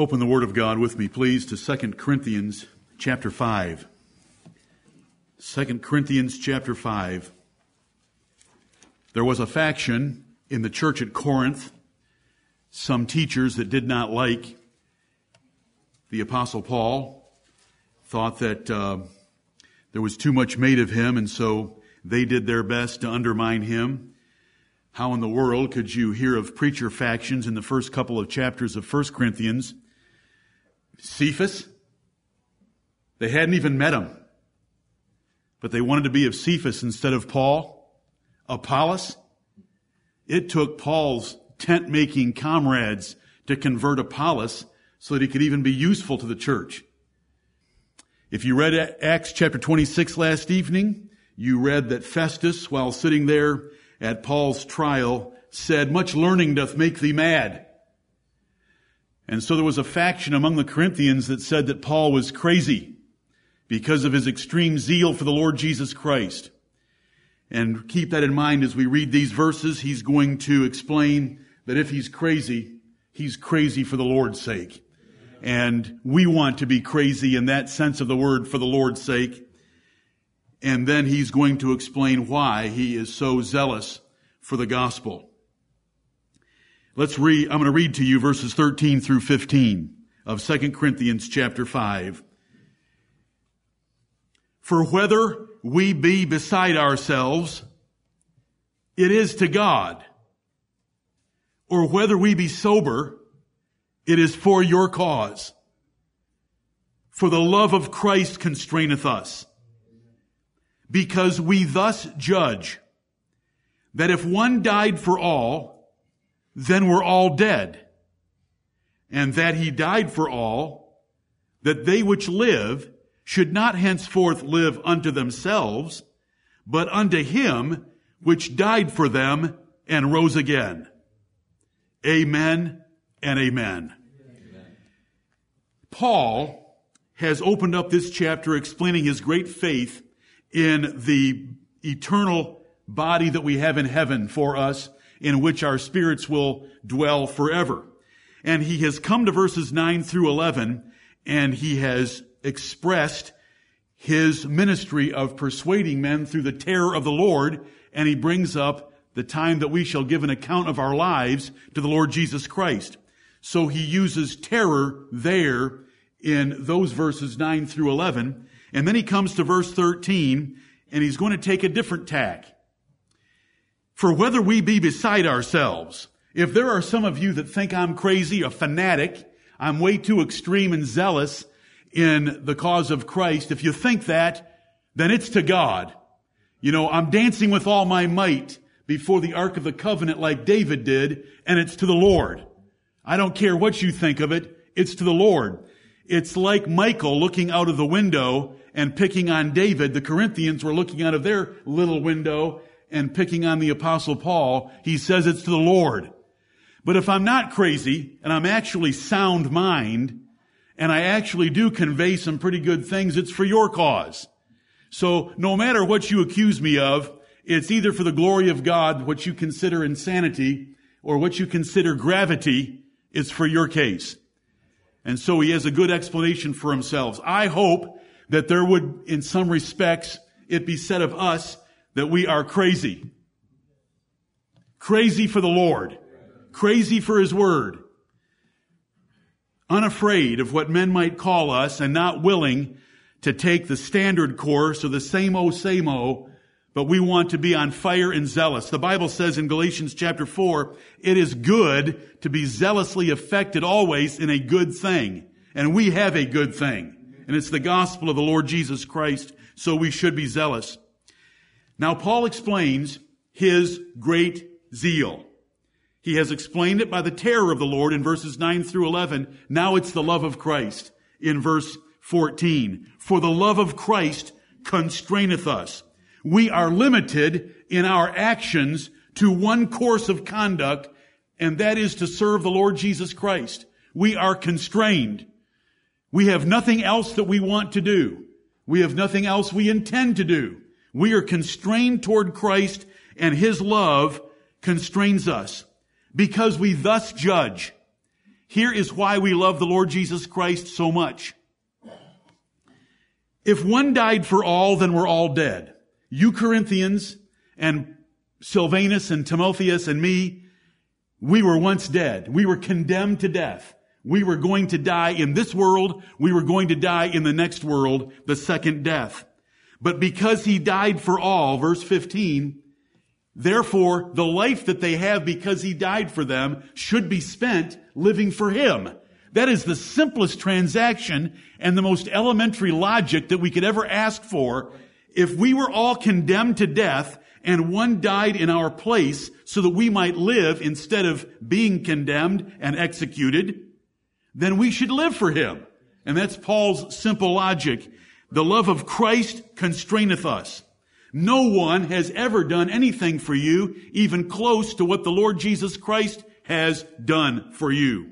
Open the Word of God with me, please, to 2 Corinthians chapter 5. 2 Corinthians chapter 5. There was a faction in the church at Corinth, some teachers that did not like the Apostle Paul, thought that uh, there was too much made of him, and so they did their best to undermine him. How in the world could you hear of preacher factions in the first couple of chapters of 1 Corinthians? Cephas? They hadn't even met him. But they wanted to be of Cephas instead of Paul. Apollos? It took Paul's tent making comrades to convert Apollos so that he could even be useful to the church. If you read Acts chapter 26 last evening, you read that Festus, while sitting there at Paul's trial, said, much learning doth make thee mad. And so there was a faction among the Corinthians that said that Paul was crazy because of his extreme zeal for the Lord Jesus Christ. And keep that in mind as we read these verses. He's going to explain that if he's crazy, he's crazy for the Lord's sake. And we want to be crazy in that sense of the word for the Lord's sake. And then he's going to explain why he is so zealous for the gospel. Let's read, I'm going to read to you verses 13 through 15 of 2 Corinthians chapter 5. For whether we be beside ourselves, it is to God. Or whether we be sober, it is for your cause. For the love of Christ constraineth us. Because we thus judge that if one died for all, then we're all dead. And that he died for all, that they which live should not henceforth live unto themselves, but unto him which died for them and rose again. Amen and amen. amen. Paul has opened up this chapter explaining his great faith in the eternal body that we have in heaven for us, in which our spirits will dwell forever. And he has come to verses 9 through 11, and he has expressed his ministry of persuading men through the terror of the Lord, and he brings up the time that we shall give an account of our lives to the Lord Jesus Christ. So he uses terror there in those verses 9 through 11. And then he comes to verse 13 and he's going to take a different tack. For whether we be beside ourselves, if there are some of you that think I'm crazy, a fanatic, I'm way too extreme and zealous in the cause of Christ, if you think that, then it's to God. You know, I'm dancing with all my might before the Ark of the Covenant like David did, and it's to the Lord. I don't care what you think of it, it's to the Lord. It's like Michal looking out of the window and picking on David. The Corinthians were looking out of their little window and picking on the apostle Paul. He says it's to the Lord. But if I'm not crazy and I'm actually sound mind and I actually do convey some pretty good things, it's for your cause. So no matter what you accuse me of, it's either for the glory of God, what you consider insanity, or what you consider gravity, it's for your case. And so he has a good explanation for himself. I hope that there would, in some respects, it be said of us that we are crazy. Crazy for the Lord. Crazy for His Word. Unafraid of what men might call us and not willing to take the standard course or the same o same o, but we want to be on fire and zealous. The Bible says in Galatians chapter 4, it is good to be zealously affected always in a good thing. And we have a good thing. And it's the gospel of the Lord Jesus Christ, so we should be zealous. Now Paul explains his great zeal. He has explained it by the terror of the Lord in verses 9 through 11. Now it's the love of Christ in verse 14. For the love of Christ constraineth us. We are limited in our actions to one course of conduct, and that is to serve the Lord Jesus Christ. We are constrained. We have nothing else that we want to do. We have nothing else we intend to do. We are constrained toward Christ and His love constrains us because we thus judge. here is why we love the Lord Jesus Christ so much. If one died for all, then we're all dead. You Corinthians and Silvanus and Timotheus and me, we were once dead. We were condemned to death. We were going to die in this world. We were going to die in the next world, the second death. But because he died for all, verse 15, therefore the life that they have because he died for them should be spent living for him. That is the simplest transaction and the most elementary logic that we could ever ask for. If we were all condemned to death and one died in our place so that we might live instead of being condemned and executed, then we should live for him. And that's Paul's simple logic. The love of Christ constraineth us. No one has ever done anything for you even close to what the Lord Jesus Christ has done for you.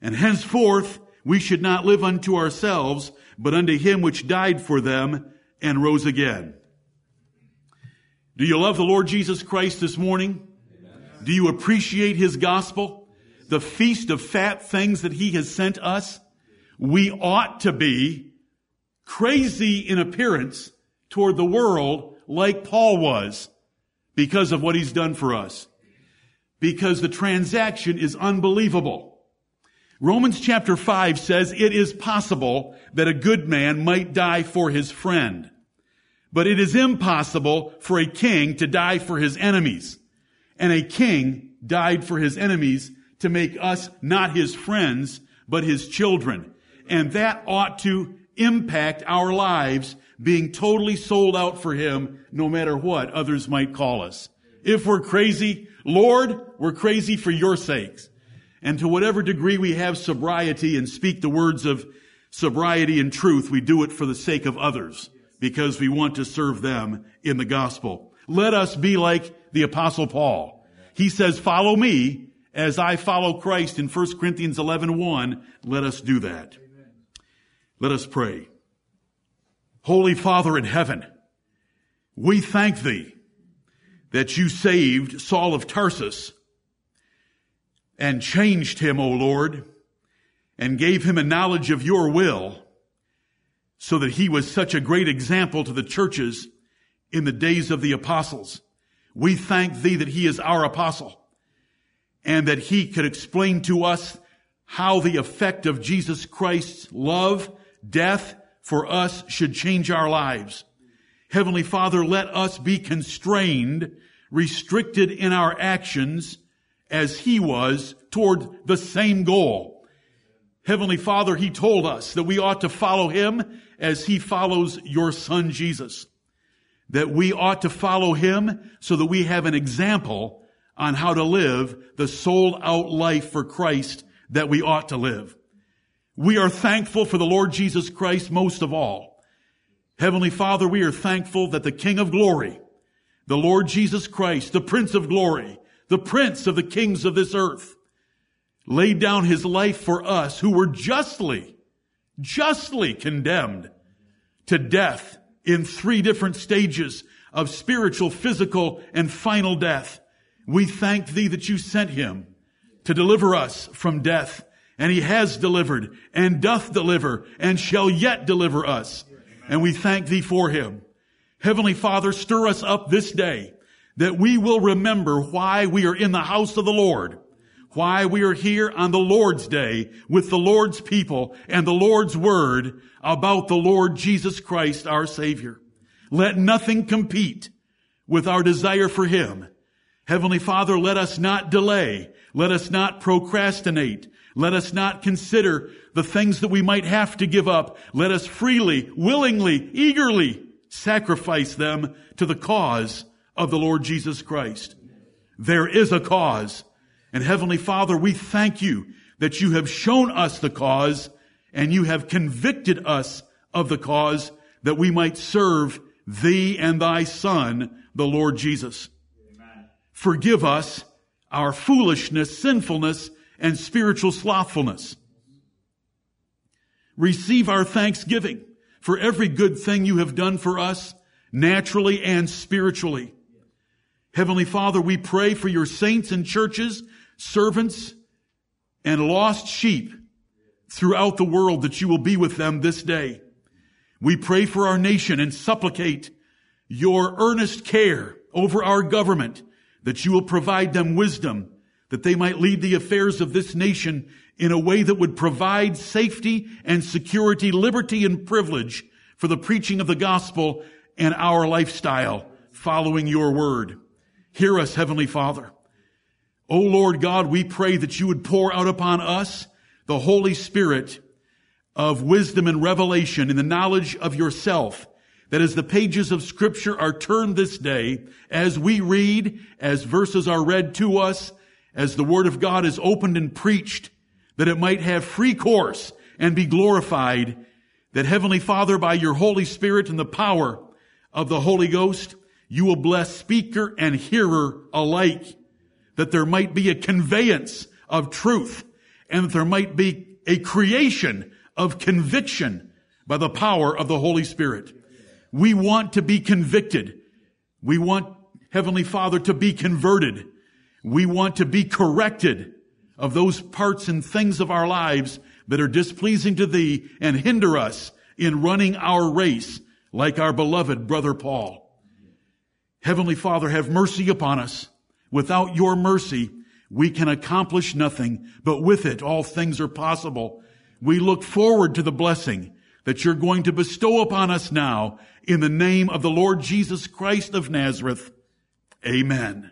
And henceforth we should not live unto ourselves, but unto him which died for them and rose again. Do you love the Lord Jesus Christ this morning? Amen. Do you appreciate his gospel? The feast of fat things that he has sent us? We ought to be crazy in appearance toward the world like Paul was because of what he's done for us. Because the transaction is unbelievable. Romans chapter 5 says it is possible that a good man might die for his friend. But it is impossible for a king to die for his enemies. And a king died for his enemies to make us not his friends, but his children. And that ought to impact our lives being totally sold out for him no matter what others might call us. If we're crazy, Lord, we're crazy for your sakes. And to whatever degree we have sobriety and speak the words of sobriety and truth, we do it for the sake of others because we want to serve them in the gospel. Let us be like the apostle Paul. He says, follow me as I follow Christ in 1 Corinthians 11, 1. Let us do that. Let us pray. Holy Father in heaven, we thank thee that you saved Saul of Tarsus and changed him, O Lord, and gave him a knowledge of your will so that he was such a great example to the churches in the days of the apostles. We thank thee that he is our apostle and that he could explain to us how the effect of Jesus Christ's love, death for us should change our lives. Heavenly Father, let us be constrained, restricted in our actions as he was toward the same goal. Heavenly Father, he told us that we ought to follow him as he follows your son Jesus. That we ought to follow him so that we have an example on how to live the sold out life for Christ that we ought to live. We are thankful for the Lord Jesus Christ most of all. Heavenly Father, we are thankful that the King of glory, the Lord Jesus Christ, the Prince of glory, the Prince of the kings of this earth, laid down his life for us who were justly justly condemned to death in three different stages of spiritual, physical, and final death. We thank thee that you sent him to deliver us from death. And he has delivered and doth deliver and shall yet deliver us. And we thank thee for him. Heavenly Father, stir us up this day that we will remember why we are in the house of the Lord why we are here on the Lord's day with the Lord's people and the Lord's word about the Lord Jesus Christ, our Savior. Let nothing compete with our desire for Him. Heavenly Father, let us not delay. Let us not procrastinate. Let us not consider the things that we might have to give up. Let us freely, willingly, eagerly sacrifice them to the cause of the Lord Jesus Christ. There is a cause and Heavenly Father, we thank you that you have shown us the cause and you have convicted us of the cause that we might serve thee and thy son, the Lord Jesus. Amen. Forgive us our foolishness, sinfulness, and spiritual slothfulness. Receive our thanksgiving for every good thing you have done for us, naturally and spiritually. Heavenly Father, we pray for your saints and churches servants and lost sheep throughout the world that you will be with them this day. We pray for our nation and supplicate your earnest care over our government that you will provide them wisdom that they might lead the affairs of this nation in a way that would provide safety and security, liberty and privilege for the preaching of the gospel and our lifestyle following your word. Hear us, Heavenly Father. O Lord God, we pray that you would pour out upon us the Holy Spirit of wisdom and revelation in the knowledge of yourself that as the pages of scripture are turned this day, as we read, as verses are read to us, as the word of God is opened and preached, that it might have free course and be glorified, that Heavenly Father, by your Holy Spirit and the power of the Holy Ghost, you will bless speaker and hearer alike, that there might be a conveyance of truth, and that there might be a creation of conviction by the power of the Holy Spirit. We want to be convicted. We want Heavenly Father to be converted. We want to be corrected of those parts and things of our lives that are displeasing to Thee and hinder us in running our race like our beloved brother Paul. Heavenly Father, have mercy upon us. Without your mercy, we can accomplish nothing, but with it, all things are possible. We look forward to the blessing that you're going to bestow upon us now in the name of the Lord Jesus Christ of Nazareth. Amen.